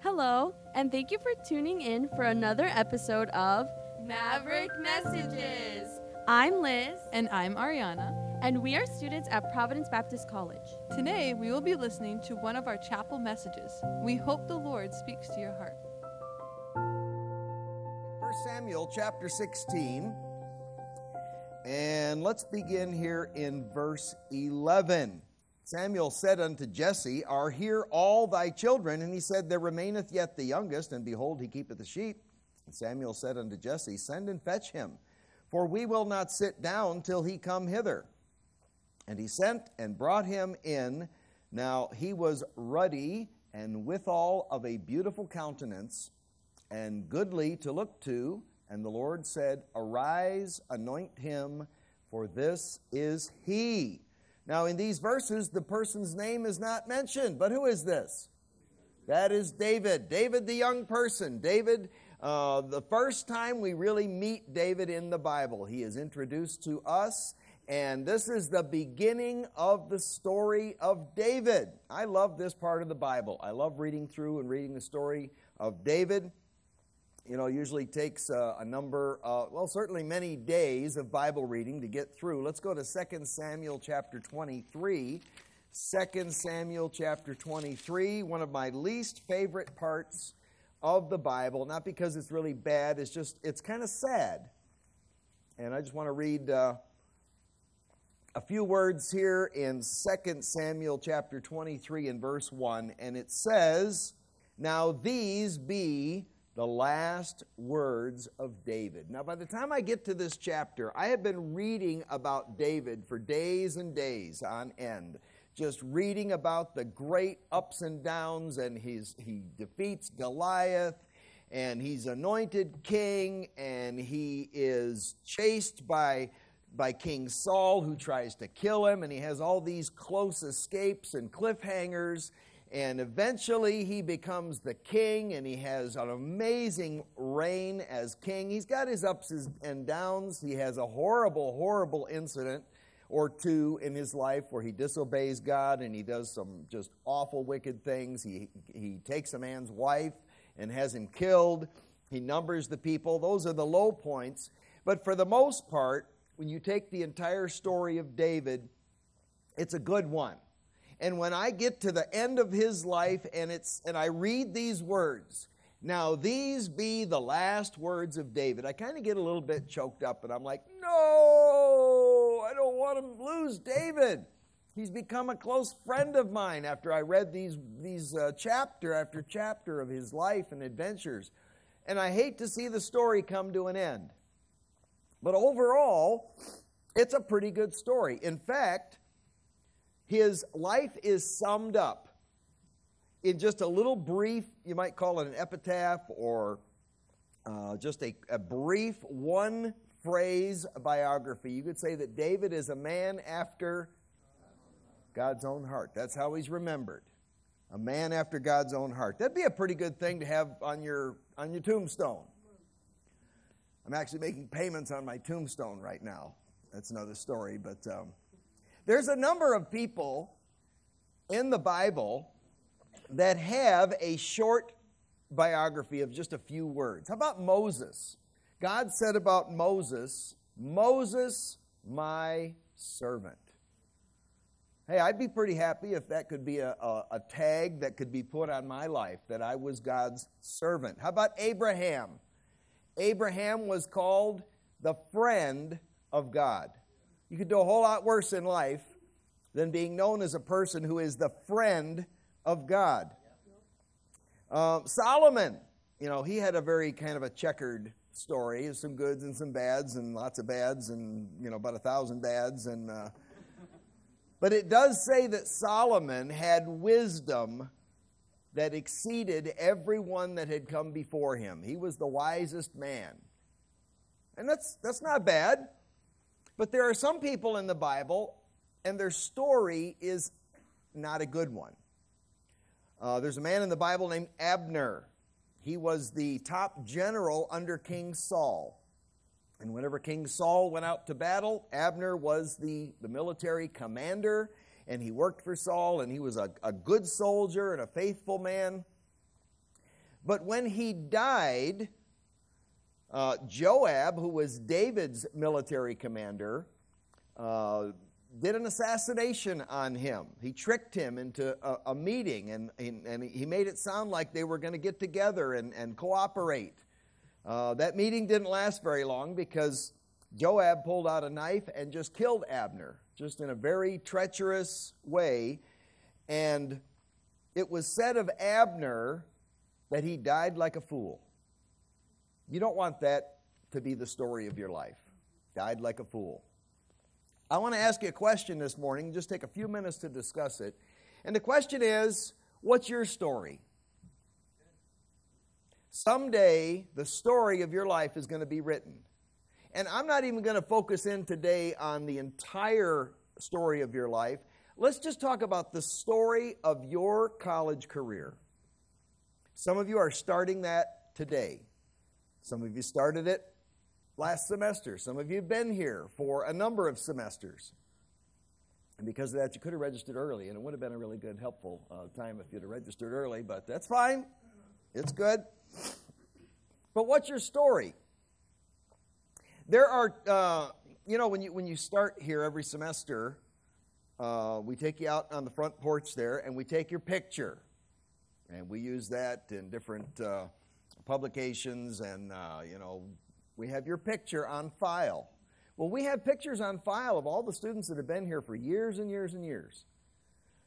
Hello, and thank you for tuning in for another episode of Maverick Messages. I'm Liz, And I'm Ariana. and we are students at Providence Baptist College. Today we will be listening to one of our chapel messages. We hope the Lord speaks to your heart. 1 Samuel chapter 16. And let's begin here in verse 11. Samuel said unto Jesse, Are here all thy children? And he said, There remaineth yet the youngest, and behold, he keepeth the sheep. And Samuel said unto Jesse, Send and fetch him, for we will not sit down till he come hither. And he sent and brought him in. Now he was ruddy, and withal of a beautiful countenance, and goodly to look to. And the Lord said, Arise, anoint him, for this is he. Now, in these verses, the person's name is not mentioned, but who is this? That is David. David, the young person. David, uh, the first time we really meet David in the Bible, he is introduced to us, and this is the beginning of the story of David. I love this part of the Bible. I love reading through and reading the story of David you know, usually takes uh, a number, uh, well, certainly many days of Bible reading to get through. Let's go to 2 Samuel chapter 23. 2 Samuel chapter 23, one of my least favorite parts of the Bible, not because it's really bad, it's just, it's kind of sad. And I just want to read uh, a few words here in 2 Samuel chapter 23 and verse 1, and it says, Now these be the last words of David. Now, by the time I get to this chapter, I have been reading about David for days and days on end. Just reading about the great ups and downs, and he's, he defeats Goliath, and he's anointed king, and he is chased by, by King Saul, who tries to kill him, and he has all these close escapes and cliffhangers and eventually he becomes the king and he has an amazing reign as king. He's got his ups and downs. He has a horrible, horrible incident or two in his life where he disobeys God and he does some just awful, wicked things. He, he takes a man's wife and has him killed. He numbers the people. Those are the low points. But for the most part, when you take the entire story of David, it's a good one. And when I get to the end of his life and it's and I read these words, now these be the last words of David. I kind of get a little bit choked up and I'm like, "No, I don't want to lose David." He's become a close friend of mine after I read these these uh, chapter after chapter of his life and adventures. And I hate to see the story come to an end. But overall, it's a pretty good story. In fact, his life is summed up in just a little brief, you might call it an epitaph or uh, just a, a brief one phrase biography. You could say that David is a man after God's own heart. That's how he's remembered. A man after God's own heart. That'd be a pretty good thing to have on your on your tombstone. I'm actually making payments on my tombstone right now. That's another story, but um, there's a number of people in the Bible that have a short biography of just a few words. How about Moses? God said about Moses, Moses, my servant. Hey, I'd be pretty happy if that could be a, a, a, tag that could be put on my life, that I was God's servant. How about Abraham? Abraham was called the friend of God. You could do a whole lot worse in life than being known as a person who is the friend of God. Uh, Solomon, you know, he had a very kind of a checkered story, of some goods and some bads, and lots of bads, and you know, about a thousand bads, and. Uh, but it does say that Solomon had wisdom that exceeded everyone that had come before him. He was the wisest man. And that's, that's not bad. But there are some people in the Bible, and their story is not a good one. Uh, there's a man in the Bible named Abner. He was the top general under King Saul. And whenever King Saul went out to battle, Abner was the, the military commander, and he worked for Saul, and he was a, a good soldier and a faithful man. But when he died, uh, Joab, who was David's military commander, uh, did an assassination on him. He tricked him into a, a meeting and, and, he made it sound like they were going to get together and, and cooperate. Uh, that meeting didn't last very long because Joab pulled out a knife and just killed Abner, just in a very treacherous way. And it was said of Abner that he died like a fool. You don't want that to be the story of your life. Died like a fool. I want to ask you a question this morning, just take a few minutes to discuss it. And the question is what's your story? Someday, the story of your life is going to be written. And I'm not even going to focus in today on the entire story of your life. Let's just talk about the story of your college career. Some of you are starting that today. Some of you started it last semester. Some of you have been here for a number of semesters. And because of that, you could have registered early, and it would have been a really good, helpful uh, time if you'd have registered early, but that's fine. It's good. But what's your story? There are, uh, you know, when you, when you start here every semester, uh, we take you out on the front porch there and we take your picture. And we use that in different uh, publications and, uh, you know, we have your picture on file. Well, we have pictures on file of all the students that have been here for years and years and years.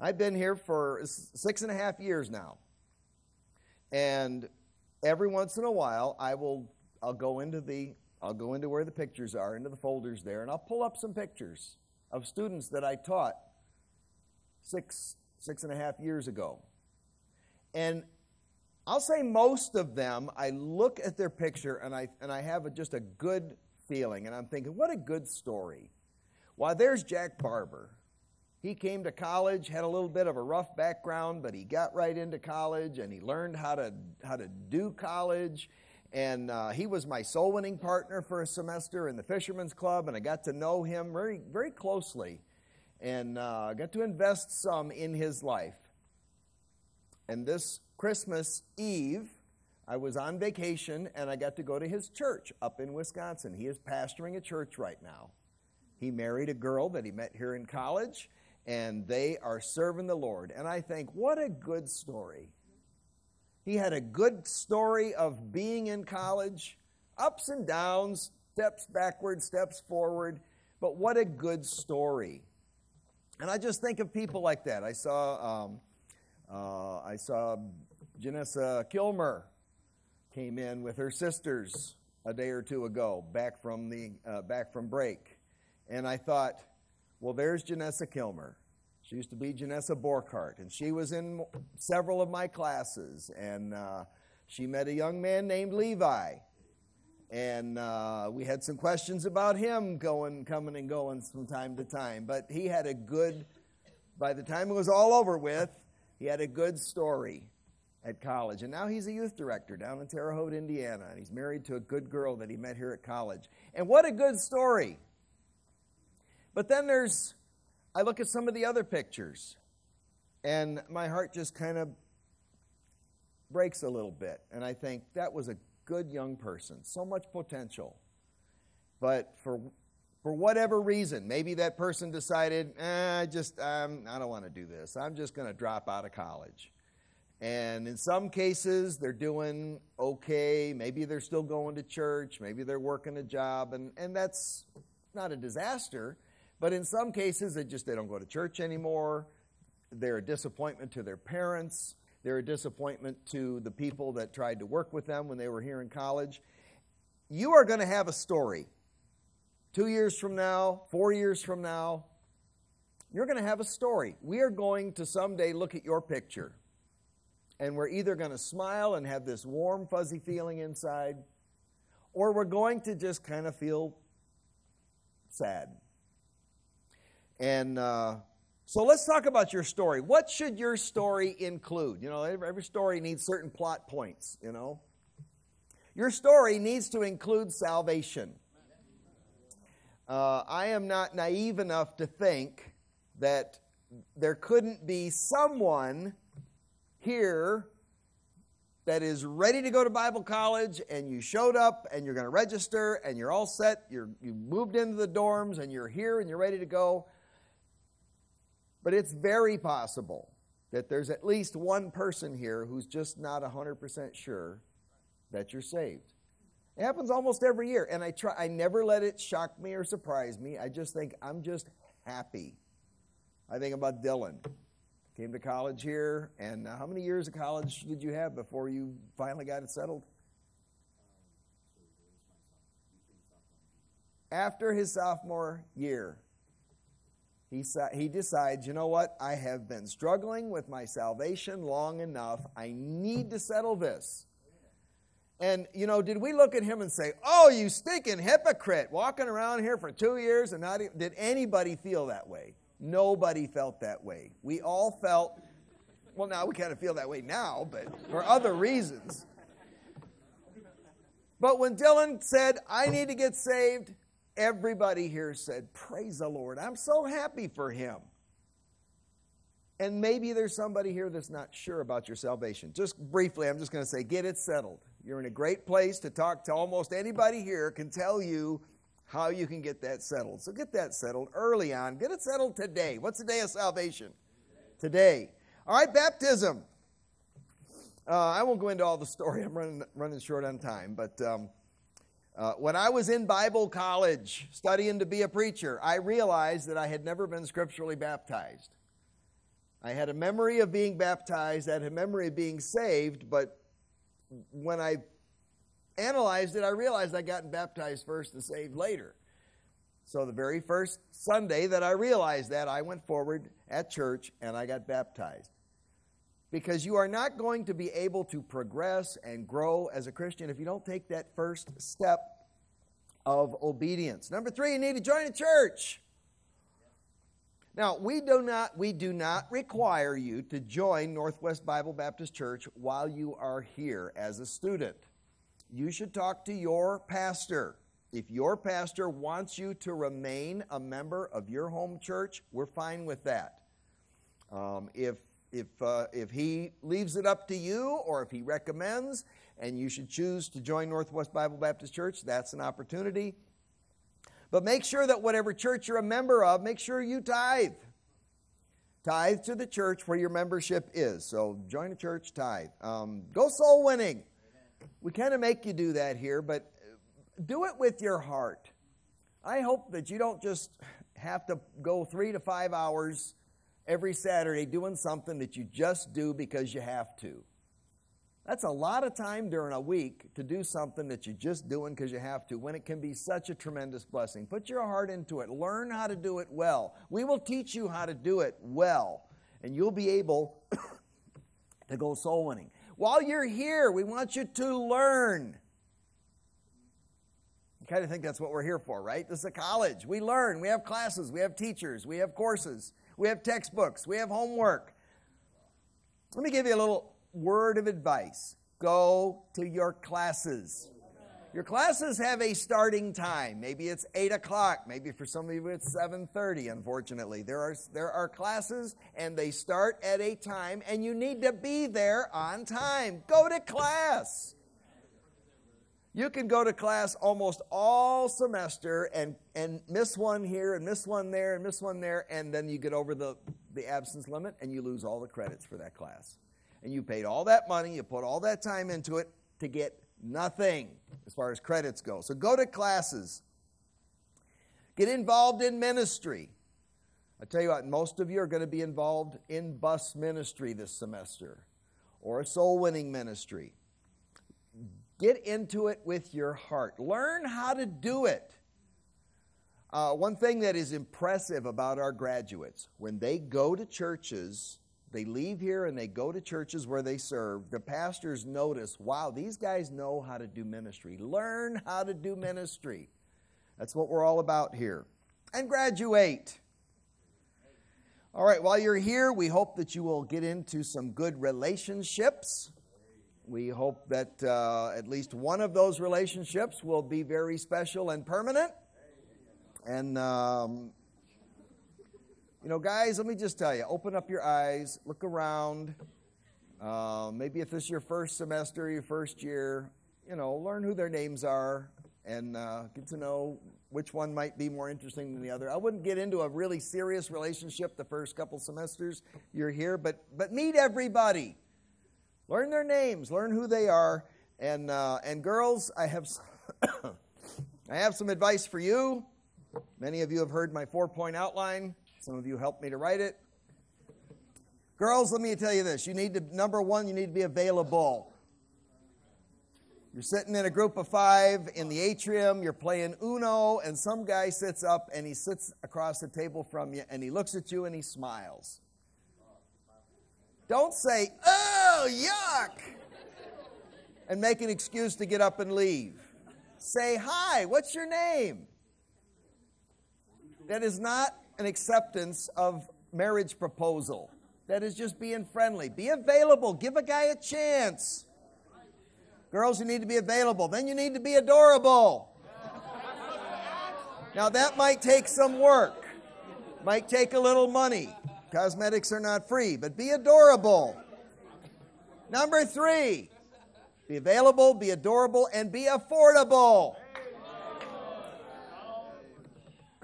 I've been here for six and a half years now. And every once in a while, I will I'll go into the I'll go into where the pictures are, into the folders there, and I'll pull up some pictures of students that I taught six, six and a half years ago. And I'll say most of them, I look at their picture and I, and I have a, just a good feeling. And I'm thinking, what a good story. Why, there's Jack Barber. He came to college, had a little bit of a rough background, but he got right into college and he learned how to, how to do college. And uh, he was my soul winning partner for a semester in the Fisherman's Club, and I got to know him very, very closely and uh, got to invest some in his life. And this Christmas Eve, I was on vacation and I got to go to his church up in Wisconsin. He is pastoring a church right now. He married a girl that he met here in college, and they are serving the Lord. And I think, what a good story. He had a good story of being in college, ups and downs, steps backward, steps forward, but what a good story. And I just think of people like that. I saw um, uh, I saw Janessa Kilmer came in with her sisters a day or two ago, back from the uh, back from break, and I thought, well, there's Janessa Kilmer. She used to be Janessa Borkart, and she was in several of my classes, and uh, she met a young man named Levi, and uh, we had some questions about him going, coming and going from time to time. But he had a good. By the time it was all over with, he had a good story at college. And now he's a youth director down in Terre Haute, Indiana. And he's married to a good girl that he met here at college. And what a good story. But then there's, I look at some of the other pictures, and my heart just kind of breaks a little bit. And I think that was a good young person, so much potential. But for for whatever reason, maybe that person decided, eh, I just, um, I don't want to do this. I'm just going to drop out of college. And in some cases, they're doing okay. Maybe they're still going to church. Maybe they're working a job. And, and that's not a disaster. But in some cases, they just they don't go to church anymore. They're a disappointment to their parents. They're a disappointment to the people that tried to work with them when they were here in college. You are going to have a story two years from now, four years from now, you're going to have a story. We are going to someday look at your picture, and we're either going to smile and have this warm, fuzzy feeling inside, or we're going to just kind of feel sad. And uh, so let's talk about your story. What should your story include? You know, every, every story needs certain plot points, you know. Your story needs to include salvation. Uh, I am not naive enough to think that there couldn't be someone here that is ready to go to Bible college and you showed up and you're going to register and you're all set, you're, you moved into the dorms and you're here and you're ready to go. But it's very possible that there's at least one person here who's just not 100% sure that you're saved. It happens almost every year, and I try I never let it shock me or surprise me. I just think I'm just happy. I think about Dylan. Came to college here, and uh, how many years of college did you have before you finally got it settled? After his sophomore year, he, he decides, you know what? I have been struggling with my salvation long enough. I need to settle this. And, you know, did we look at him and say, oh, you stinking hypocrite, walking around here for two years and not even, did anybody feel that way? Nobody felt that way. We all felt, well, now we kind of feel that way now, but for other reasons. But when Dylan said, I need to get saved, everybody here said, Praise the Lord. I'm so happy for him. And maybe there's somebody here that's not sure about your salvation. Just briefly, I'm just going to say, get it settled. You're in a great place to talk to almost anybody here can tell you how you can get that settled. So get that settled early on. Get it settled today. What's the day of salvation? Today. All right, baptism. Uh, I won't go into all the story. I'm running running short on time, but um, uh, when I was in Bible college studying to be a preacher, I realized that I had never been scripturally baptized. I had a memory of being baptized, I had a memory of being saved, but when I analyzed it, I realized I got baptized first and saved later. So the very first Sunday that I realized that, I went forward at church and I got baptized. Because you are not going to be able to progress and grow as a Christian if you don't take that first step of obedience. Number three, you need to join a church. Now, we do not we do not require you to join Northwest Bible Baptist Church while you are here as a student. You should talk to your pastor. If your pastor wants you to remain a member of your home church, we're fine with that. Um, if if uh, if he leaves it up to you, or if he recommends, and you should choose to join Northwest Bible Baptist Church, that's an opportunity. But make sure that whatever church you're a member of, make sure you tithe. Tithe to the church where your membership is. So join a church, tithe. Um, go soul winning. We kind of make you do that here, but do it with your heart. I hope that you don't just have to go three to five hours every Saturday doing something that you just do because you have to. That's a lot of time during a week to do something that you're just doing because you have to when it can be such a tremendous blessing. Put your heart into it. Learn how to do it well. We will teach you how to do it well, and you'll be able to go soul winning. While you're here, we want you to learn. You kind of think that's what we're here for, right? This is a college. We learn. We have classes. We have teachers. We have courses. We have textbooks. We have homework. Let me give you a little word of advice go to your classes. Your classes have a starting time. Maybe it's 8 o'clock. Maybe for some of you it's 7.30, unfortunately. There are, there are classes, and they start at a time, and you need to be there on time. Go to class. You can go to class almost all semester and, and miss one here and miss one there and miss one there, and then you get over the, the absence limit and you lose all the credits for that class and you paid all that money, you put all that time into it to get nothing as far as credits go. So go to classes. Get involved in ministry. I tell you what, most of you are going to be involved in bus ministry this semester or a soul winning ministry. Get into it with your heart. Learn how to do it. Uh, one thing that is impressive about our graduates, when they go to churches they leave here and they go to churches where they serve. The pastors notice, wow, these guys know how to do ministry. Learn how to do ministry. That's what we're all about here. And graduate. All right, while you're here, we hope that you will get into some good relationships. We hope that uh, at least one of those relationships will be very special and permanent. And um, you know, guys, let me just tell you open up your eyes, look around. Uh, maybe if this is your first semester, your first year, you know, learn who their names are and uh, get to know which one might be more interesting than the other. I wouldn't get into a really serious relationship the first couple semesters you're here, but but meet everybody, learn their names, learn who they are, and uh, and girls, I have I have some advice for you. Many of you have heard my four point outline. Some of you helped me to write it. Girls, let me tell you this. You need to, number one, you need to be available. You're sitting in a group of five in the atrium, you're playing Uno, and some guy sits up and he sits across the table from you and he looks at you and he smiles. Don't say, oh, yuck, and make an excuse to get up and leave. Say, hi, what's your name? That is not an acceptance of marriage proposal. That is just being friendly. Be available. Give a guy a chance. Girls, you need to be available. Then you need to be adorable. Now, that might take some work, might take a little money. Cosmetics are not free, but be adorable. Number three, be available, be adorable, and be affordable.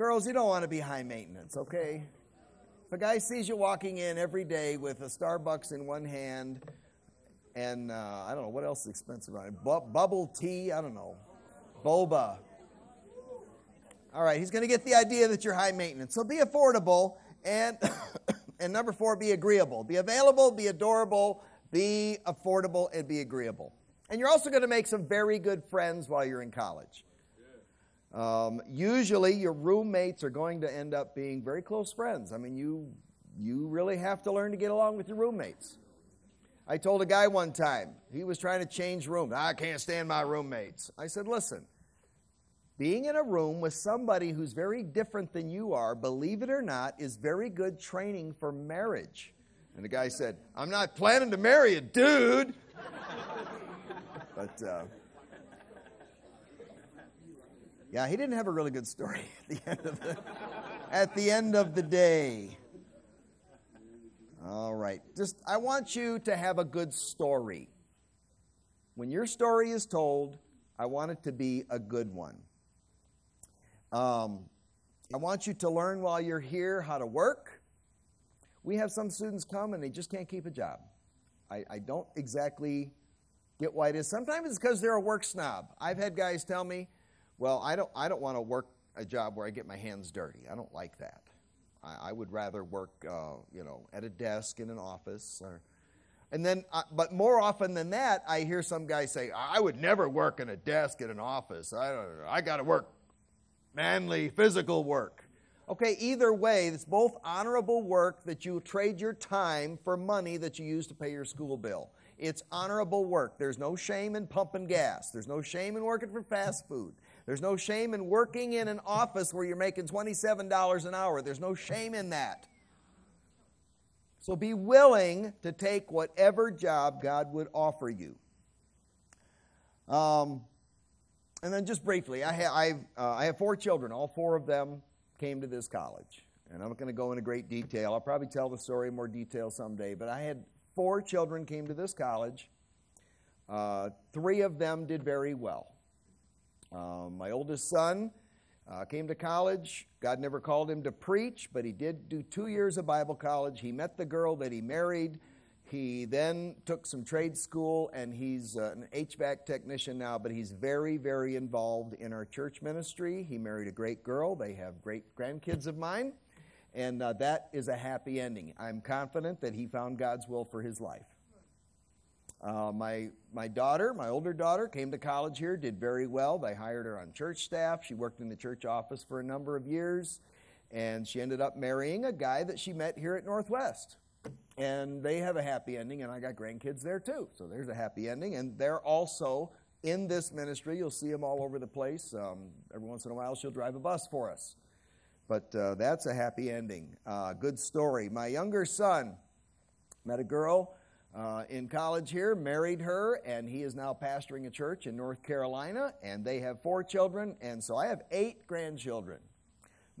Girls, you don't want to be high maintenance, okay? If a guy sees you walking in every day with a Starbucks in one hand and uh, I don't know what else is expensive it. Bu- bubble tea, I don't know. Boba. All right, he's going to get the idea that you're high maintenance. So be affordable and and number 4 be agreeable. Be available, be adorable, be affordable and be agreeable. And you're also going to make some very good friends while you're in college. Um, usually your roommates are going to end up being very close friends. I mean, you you really have to learn to get along with your roommates. I told a guy one time, he was trying to change rooms. I can't stand my roommates. I said, listen, being in a room with somebody who's very different than you are, believe it or not, is very good training for marriage. And the guy said, I'm not planning to marry a dude. but, uh, yeah, he didn't have a really good story at the end of the, at the, end of the day. All right. Just, I want you to have a good story. When your story is told, I want it to be a good one. Um, I want you to learn while you're here how to work. We have some students come and they just can't keep a job. I, I don't exactly get why it is. Sometimes it's because they're a work snob. I've had guys tell me, well, I don't, I don't want to work a job where I get my hands dirty. I don't like that. I, I would rather work, uh, you know, at a desk in an office. Or, and then, uh, but more often than that, I hear some guy say, "I would never work in a desk in an office. I, don't, I got to work manly, physical work." Okay, either way, it's both honorable work that you trade your time for money that you use to pay your school bill. It's honorable work. There's no shame in pumping gas. There's no shame in working for fast food. There's no shame in working in an office where you're making $27 an hour. There's no shame in that. So be willing to take whatever job God would offer you. Um, and then just briefly, I, ha- uh, I have four children. All four of them came to this college. And I'm not going to go into great detail. I'll probably tell the story in more detail someday. But I had four children came to this college. Uh, three of them did very well. Um, my oldest son uh, came to college. God never called him to preach, but he did do two years of Bible college. He met the girl that he married. He then took some trade school, and he's uh, an HVAC technician now, but he's very, very involved in our church ministry. He married a great girl. They have great grandkids of mine, and uh, that is a happy ending. I'm confident that he found God's will for his life. Uh, my, my daughter, my older daughter, came to college here, did very well. They hired her on church staff. She worked in the church office for a number of years, and she ended up marrying a guy that she met here at Northwest. And they have a happy ending, and I got grandkids there too. So there's a happy ending. And they're also in this ministry. You'll see them all over the place. Um, every once in a while, she'll drive a bus for us. But uh, that's a happy ending. Uh, good story. My younger son met a girl uh, in college here, married her, and he is now pastoring a church in North Carolina, and they have four children, and so I have eight grandchildren.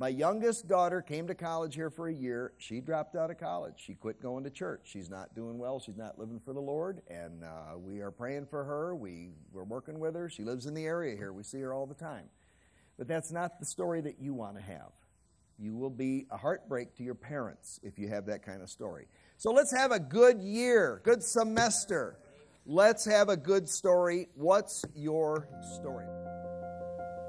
My youngest daughter came to college here for a year. She dropped out of college. She quit going to church. She's not doing well. She's not living for the Lord. And uh, we are praying for her. We, we're working with her. She lives in the area here. We see her all the time. But that's not the story that you want to have. You will be a heartbreak to your parents if you have that kind of story. So let's have a good year, good semester. Let's have a good story. What's your story?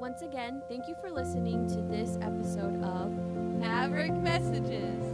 Once again, thank you for listening to this episode of Maverick Messages.